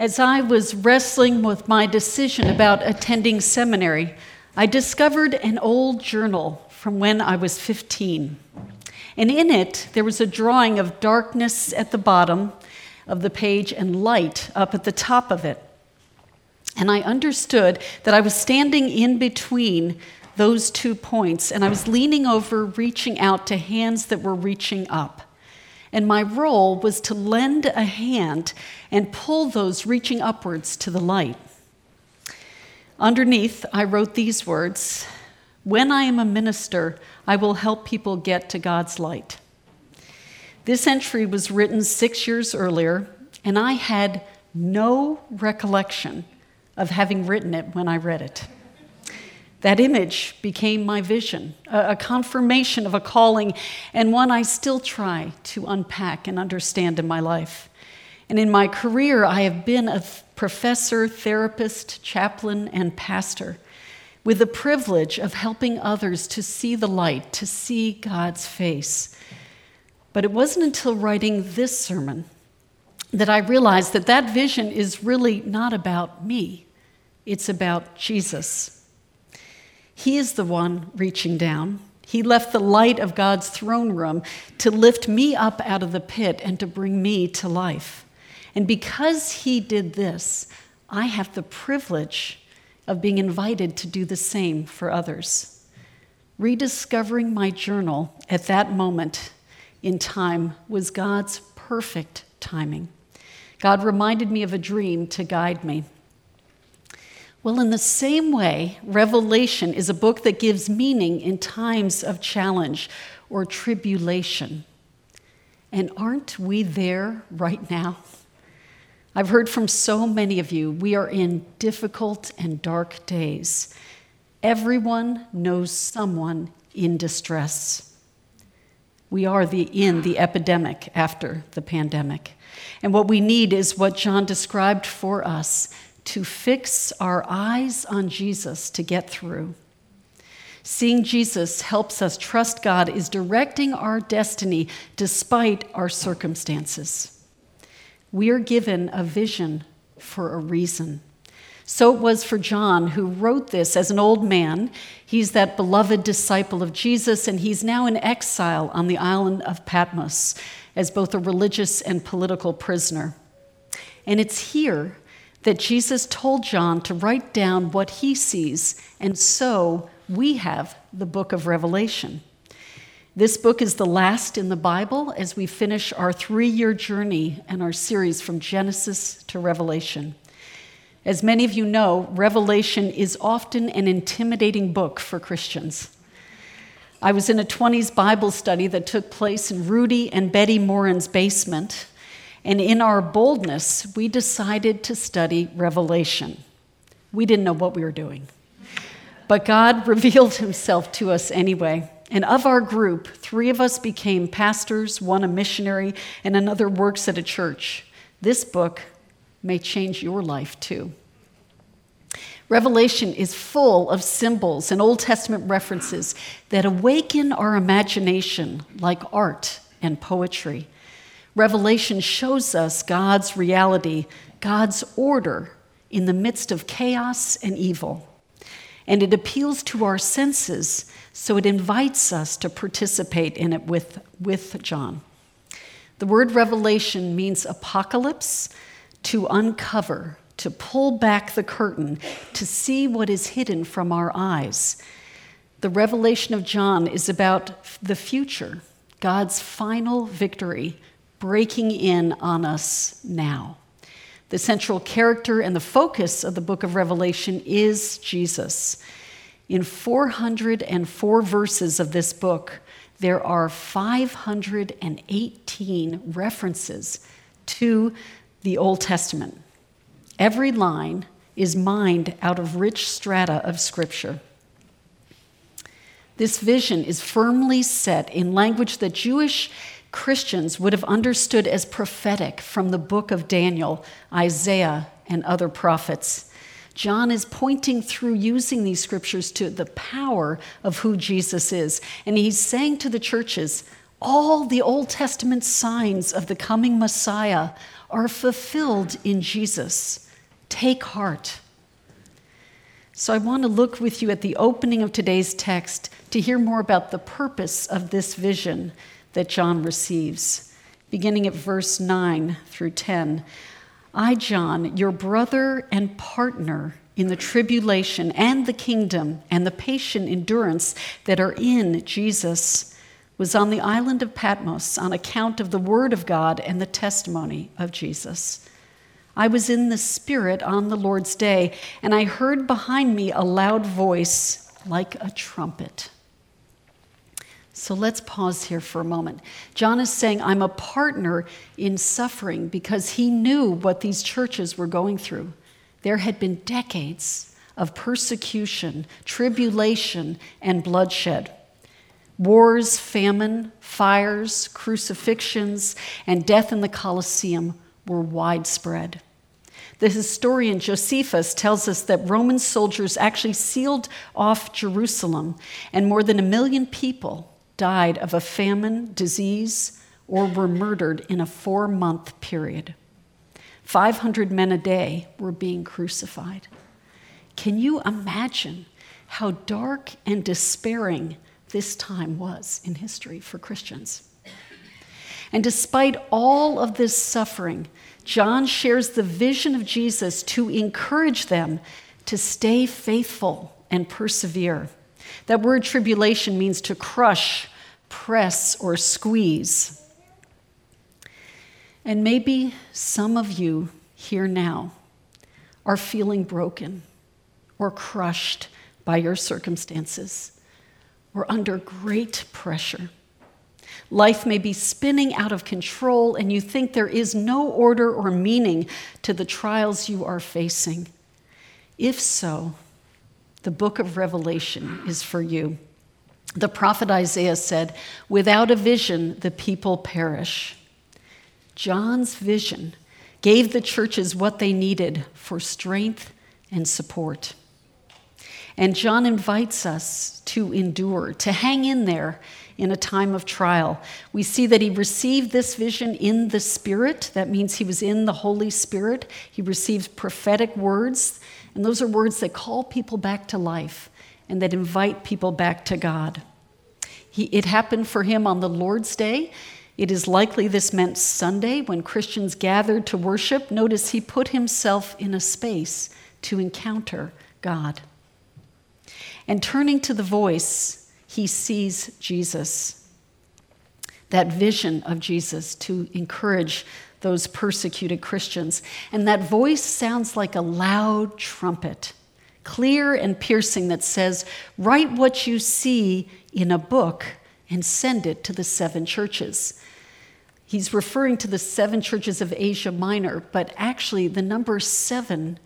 As I was wrestling with my decision about attending seminary, I discovered an old journal from when I was 15. And in it, there was a drawing of darkness at the bottom of the page and light up at the top of it. And I understood that I was standing in between those two points, and I was leaning over, reaching out to hands that were reaching up. And my role was to lend a hand and pull those reaching upwards to the light. Underneath, I wrote these words When I am a minister, I will help people get to God's light. This entry was written six years earlier, and I had no recollection of having written it when I read it. That image became my vision, a, confirmation of a calling, and one I still try to unpack and understand in my life. And in my career, I have been a professor, therapist, chaplain, and pastor with the privilege of helping others to see the light, to see God's face. But it wasn't until writing this sermon that I realized that that vision is really not about me, it's about Jesus. He is the one reaching down. He left the light of God's throne room to lift me up out of the pit and to bring me to life. And because He did this, I have the privilege of being invited to do the same for others. Rediscovering my journal at that moment in time was God's perfect timing. God reminded me of a dream to guide me. Well, in the same way, Revelation is a book that gives meaning in times of challenge or tribulation. And aren't we there right now? I've heard from so many of you, we are in difficult and dark days. Everyone knows someone in distress. We are the, in the epidemic after the pandemic. And what we need is what John described for us to fix our eyes on Jesus to get through. Seeing Jesus helps us trust God is directing our destiny despite our circumstances. We are given a vision for a reason. So it was for John, who wrote this as an old man. He's that beloved disciple of Jesus, and he's now in exile on the island of Patmos as both a religious and political prisoner. And it's here that Jesus told John to write down what he sees, and so we have the book of Revelation. This book is the last in the Bible as we finish our three year journey and our series from Genesis to Revelation. As many of you know, Revelation is often an intimidating book for Christians. I was in a 20s Bible study that took place in Rudy and Betty Morin's basement and in our boldness, we decided to study Revelation. We didn't know what we were doing. But God revealed himself to us anyway. And of our group, three of us became pastors, one a missionary, and another works at a church. This book may change your life too. Revelation is full of symbols and Old Testament references that awaken our imagination like art and poetry. Revelation shows us God's reality, God's order in the midst of chaos and evil. And it appeals to our senses, so it invites us to participate in it with, with John. The word revelation means apocalypse, to uncover, to pull back the curtain, to see what is hidden from our eyes. The revelation of John is about the future, God's final victory breaking in on us now. The central character and the focus of the book of Revelation is Jesus. In 404 verses of this book, there are 518 references to the Old Testament. Every line is mined out of rich strata of Scripture. This vision is firmly set in language that Jewish Christians would have understood as prophetic from the book of Daniel, Isaiah, and other prophets. John is pointing through using these scriptures to the power of who Jesus is. And he's saying to the churches, all the Old Testament signs of the coming Messiah are fulfilled in Jesus. Take heart. So I want to look with you at the opening of today's text to hear more about the purpose of this vision that John receives, beginning at verse 9 through 10. I, John, your brother and partner in the tribulation and the kingdom and the patient endurance that are in Jesus, was on the island of Patmos on account of the word of God and the testimony of Jesus. I was in the Spirit on the Lord's day, and I heard behind me a loud voice like a trumpet. So let's pause here for a moment. John is saying, I'm a partner in suffering because he knew what these churches were going through. There had been decades of persecution, tribulation, and bloodshed. Wars, famine, fires, crucifixions, and death in the Colosseum were widespread. The historian Josephus tells us that Roman soldiers actually sealed off Jerusalem, and more than a million people died of a famine, disease, or were murdered in a four month period. 500 men a day were being crucified. Can you imagine how dark and despairing this time was in history for Christians? And despite all of this suffering, John shares the vision of Jesus to encourage them to stay faithful and persevere. That word tribulation means to crush, press, or squeeze. And maybe some of you here now are feeling broken or crushed by your circumstances or under great pressure. Life may be spinning out of control, and you think there is no order or meaning to the trials you are facing. If so, the book of Revelation is for you. The prophet Isaiah said, Without a vision, the people perish. John's vision gave the churches what they needed for strength and support. And John invites us to endure, to hang in there in a time of trial. We see that he received this vision in the Spirit. That means he was in the Holy Spirit. He received prophetic words, and those are words that call people back to life and that invite people back to God. He, it happened for him on the Lord's Day. It is likely this meant Sunday when Christians gathered to worship. Notice he put himself in a space to encounter God. And turning to the voice, he sees Jesus. That vision of Jesus to encourage those persecuted Christians. And that voice sounds like a loud trumpet, clear and piercing, that says, Write what you see in a book and send it to the seven churches. He's referring to the seven churches of Asia Minor, but actually, the number seven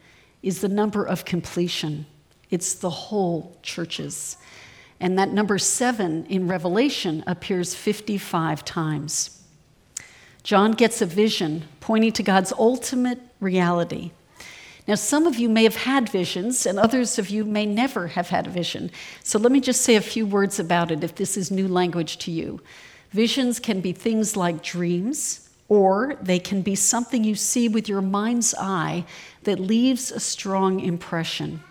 is the number of completion. It's the whole churches. And that number seven in Revelation appears 55 times. John gets a vision pointing to God's ultimate reality. Now, some of you may have had visions, and others of you may never have had a vision. So, let me just say a few words about it if this is new language to you. Visions can be things like dreams, or they can be something you see with your mind's eye that leaves a strong impression.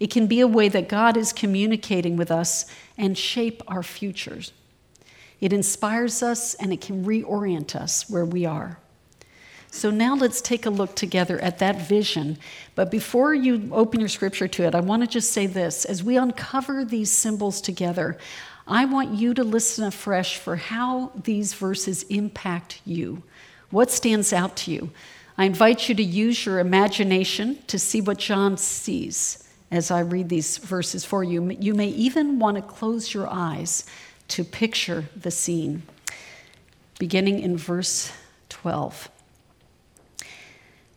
It can be a way that God is communicating with us and shape our futures. It inspires us and it can reorient us where we are. So now let's take a look together at that vision. But before you open your scripture to it, I want to just say this. As we uncover these symbols together, I want you to listen afresh for how these verses impact you. What stands out to you? I invite you to use your imagination to see what John sees as I read these verses for you. You may even want to close your eyes to picture the scene. Beginning in verse 12.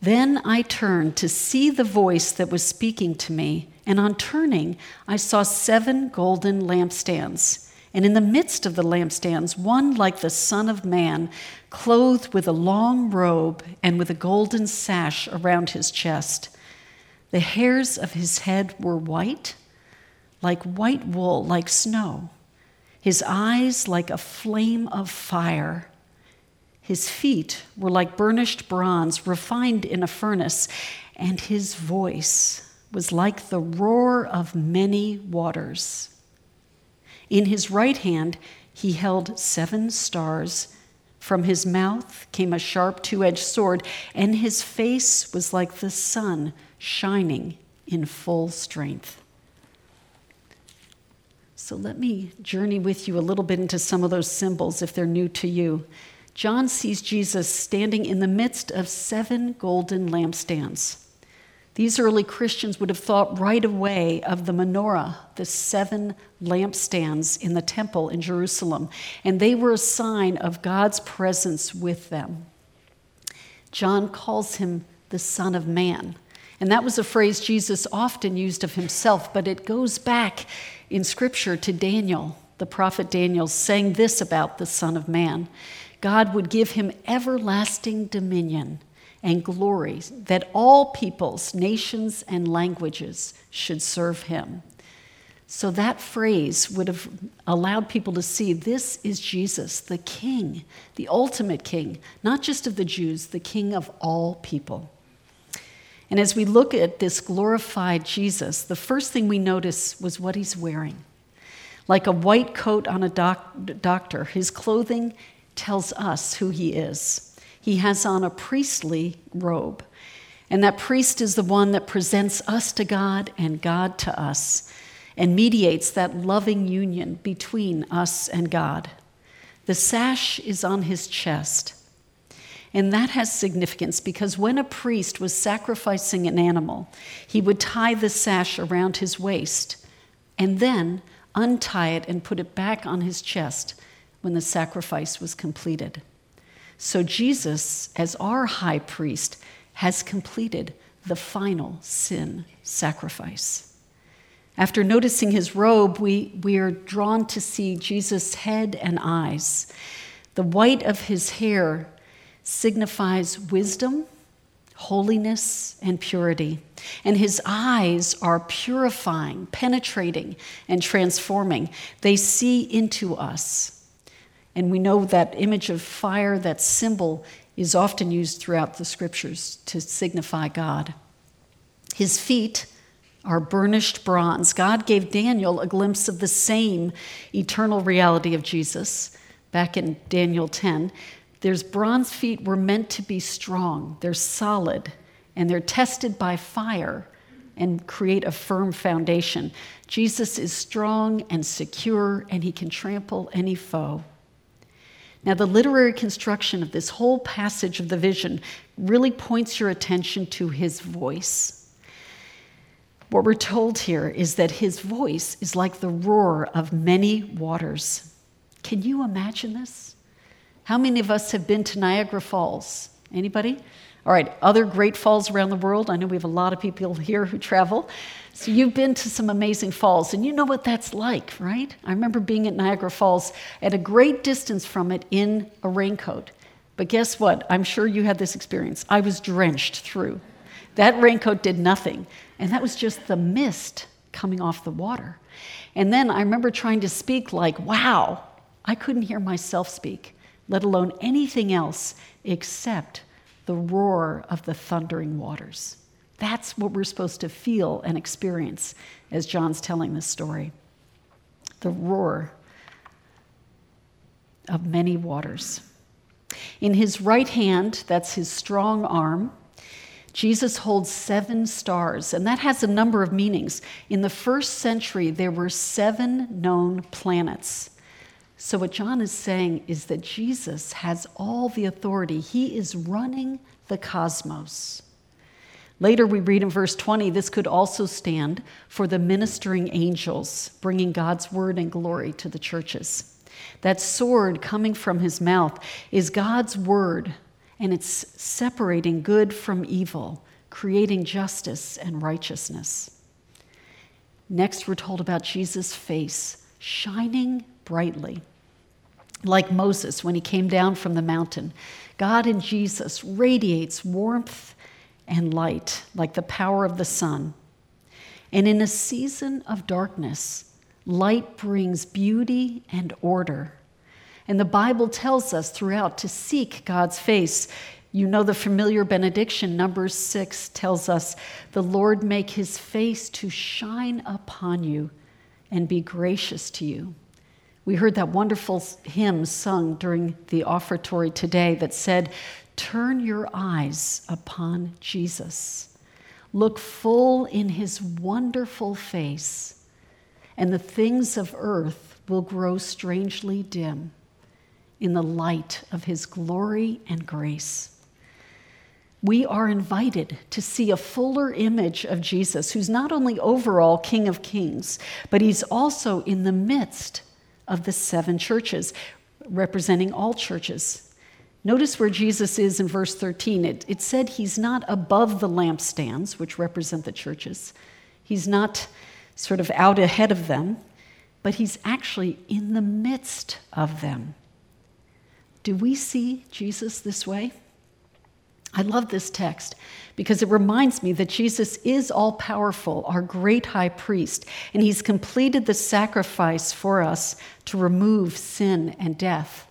Then I turned to see the voice that was speaking to me, and on turning, I saw seven golden lampstands. And in the midst of the lampstands, one like the Son of Man, clothed with a long robe and with a golden sash around his chest. The hairs of his head were white, like white wool, like snow. His eyes like a flame of fire. His feet were like burnished bronze refined in a furnace, and his voice was like the roar of many waters. In his right hand, he held seven stars. From his mouth came a sharp two edged sword, and his face was like the sun shining in full strength. So let me journey with you a little bit into some of those symbols if they're new to you. John sees Jesus standing in the midst of seven golden lampstands. These early Christians would have thought right away of the menorah, the seven lampstands in the temple in Jerusalem, and they were a sign of God's presence with them. John calls him the Son of Man. And that was a phrase Jesus often used of himself, but it goes back in Scripture to Daniel, the prophet Daniel, saying this about the Son of Man God would give him everlasting dominion and glory, that all peoples, nations, and languages should serve him. So that phrase would have allowed people to see this is Jesus, the King, the ultimate King, not just of the Jews, the King of all people. And as we look at this glorified Jesus, the first thing we notice was what he's wearing. Like a white coat on a doc- doctor, his clothing tells us who he is. He has on a priestly robe, and that priest is the one that presents us to God and God to us and mediates that loving union between us and God. The sash is on his chest. And that has significance because when a priest was sacrificing an animal, he would tie the sash around his waist and then untie it and put it back on his chest when the sacrifice was completed. So Jesus, as our high priest, has completed the final sin sacrifice. After noticing his robe, we, we are drawn to see Jesus' head and eyes. The white of his hair signifies wisdom, holiness, and purity. And his eyes are purifying, penetrating, and transforming. They see into us. And we know that image of fire, that symbol, is often used throughout the scriptures to signify God. His feet are burnished bronze. God gave Daniel a glimpse of the same eternal reality of Jesus back in Daniel 10. There's bronze feet were meant to be strong, they're solid, and they're tested by fire and create a firm foundation. Jesus is strong and secure, and he can trample any foe. Now, the literary construction of this whole passage of the vision really points your attention to his voice. What we're told here is that his voice is like the roar of many waters. Can you imagine this? How many of us have been to Niagara Falls? Anybody? All right, other great falls around the world. I know we have a lot of people here who travel. So you've been to some amazing falls, and you know what that's like, right? I remember being at Niagara Falls at a great distance from it in a raincoat. But guess what? I'm sure you had this experience. I was drenched through. That raincoat did nothing, and that was just the mist coming off the water. And then I remember trying to speak like, wow, I couldn't hear myself speak, let alone anything else except the roar of the thundering waters. That's what we're supposed to feel and experience as John's telling this story. The roar of many waters. In his right hand, that's his strong arm, Jesus holds seven stars, and that has a number of meanings. In the first century, there were seven known planets. So, what John is saying is that Jesus has all the authority, he is running the cosmos. Later, we read in verse 20 this could also stand for the ministering angels, bringing God's word and glory to the churches. That sword coming from his mouth is God's word, and it's separating good from evil, creating justice and righteousness. Next, we're told about Jesus' face shining brightly. Like Moses when he came down from the mountain, God in Jesus radiates warmth and light, like the power of the sun. And in a season of darkness, light brings beauty and order. And the Bible tells us throughout to seek God's face. You know the familiar benediction, Numbers 6 tells us, The Lord make his face to shine upon you and be gracious to you. We heard that wonderful hymn sung during the offertory today that said, Turn your eyes upon Jesus. Look full in his wonderful face, and the things of earth will grow strangely dim in the light of his glory and grace. We are invited to see a fuller image of Jesus, who's not only overall King of Kings, but he's also in the midst of the seven churches, representing all churches. Notice where Jesus is in verse 13. It, it said he's not above the lampstands, which represent the churches. He's not sort of out ahead of them, but he's actually in the midst of them. Do we see Jesus this way? I love this text because it reminds me that Jesus is all powerful, our great high priest, and he's completed the sacrifice for us to remove sin and death.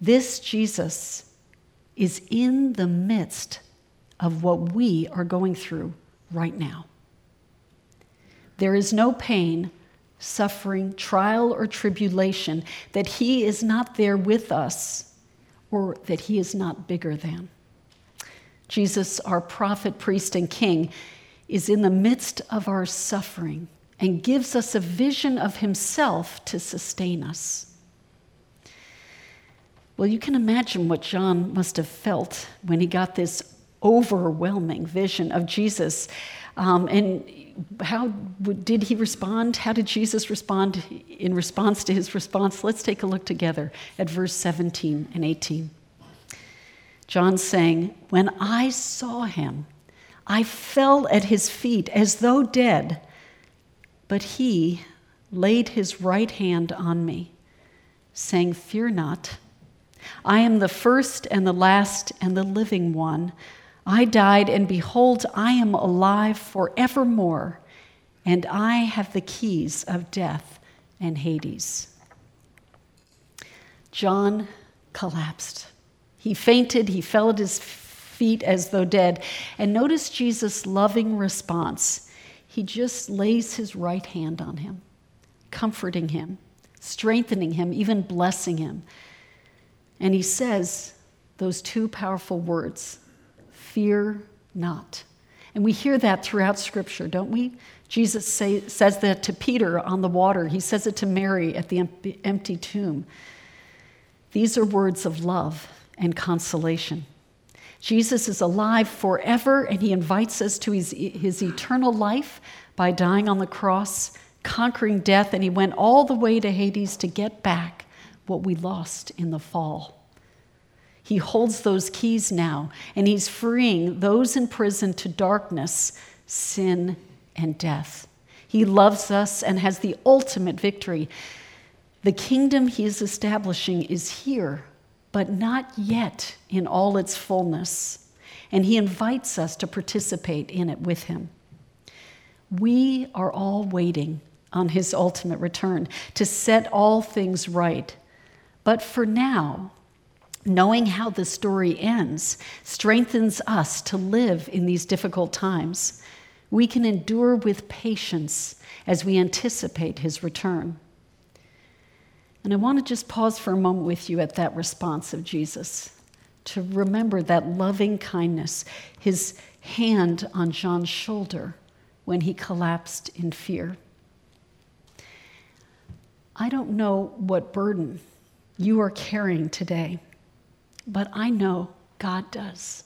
This Jesus is in the midst of what we are going through right now. There is no pain, suffering, trial, or tribulation that he is not there with us or that he is not bigger than. Jesus, our prophet, priest, and king, is in the midst of our suffering and gives us a vision of himself to sustain us. Well, you can imagine what John must have felt when he got this overwhelming vision of Jesus. Um, and how did he respond? How did Jesus respond in response to his response? Let's take a look together at verse 17 and 18. John saying, When I saw him, I fell at his feet as though dead, but he laid his right hand on me, saying, Fear not. I am the first and the last and the living one. I died, and behold, I am alive forevermore, and I have the keys of death and Hades. John collapsed. He fainted, he fell at his feet as though dead. And notice Jesus' loving response. He just lays his right hand on him, comforting him, strengthening him, even blessing him. And he says those two powerful words fear not. And we hear that throughout Scripture, don't we? Jesus say, says that to Peter on the water, he says it to Mary at the empty tomb. These are words of love and consolation. Jesus is alive forever, and he invites us to his, his eternal life by dying on the cross, conquering death, and he went all the way to Hades to get back what we lost in the fall. He holds those keys now, and he's freeing those in prison to darkness, sin, and death. He loves us and has the ultimate victory. The kingdom he is establishing is here but not yet in all its fullness. And he invites us to participate in it with him. We are all waiting on his ultimate return to set all things right. But for now, knowing how the story ends strengthens us to live in these difficult times. We can endure with patience as we anticipate his return. And I want to just pause for a moment with you at that response of Jesus to remember that loving kindness, his hand on John's shoulder when he collapsed in fear. I don't know what burden you are carrying today, but I know God does.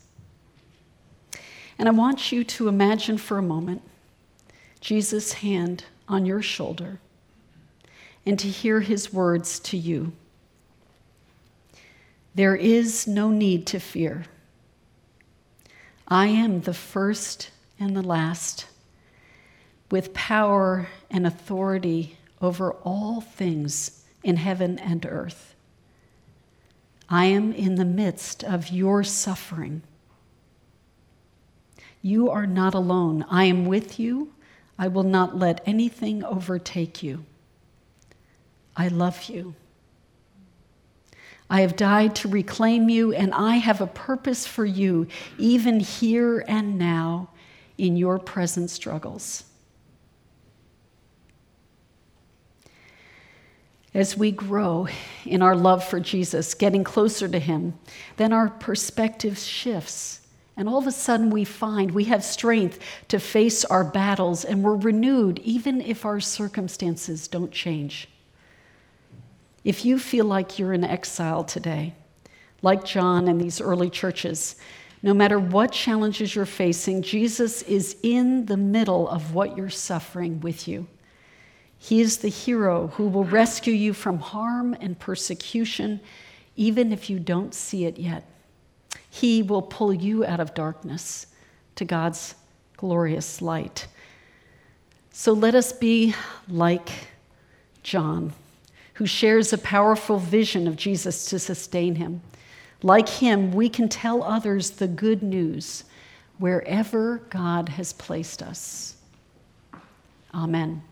And I want you to imagine for a moment Jesus' hand on your shoulder and to hear his words to you. There is no need to fear. I am the first and the last, with power and authority over all things in heaven and earth. I am in the midst of your suffering. You are not alone. I am with you. I will not let anything overtake you. I love you. I have died to reclaim you, and I have a purpose for you, even here and now in your present struggles. As we grow in our love for Jesus, getting closer to Him, then our perspective shifts. And all of a sudden, we find we have strength to face our battles and we're renewed even if our circumstances don't change. If you feel like you're in exile today, like John and these early churches, no matter what challenges you're facing, Jesus is in the middle of what you're suffering with you. He is the hero who will rescue you from harm and persecution, even if you don't see it yet. He will pull you out of darkness to God's glorious light. So let us be like John, who shares a powerful vision of Jesus to sustain him. Like him, we can tell others the good news wherever God has placed us. Amen.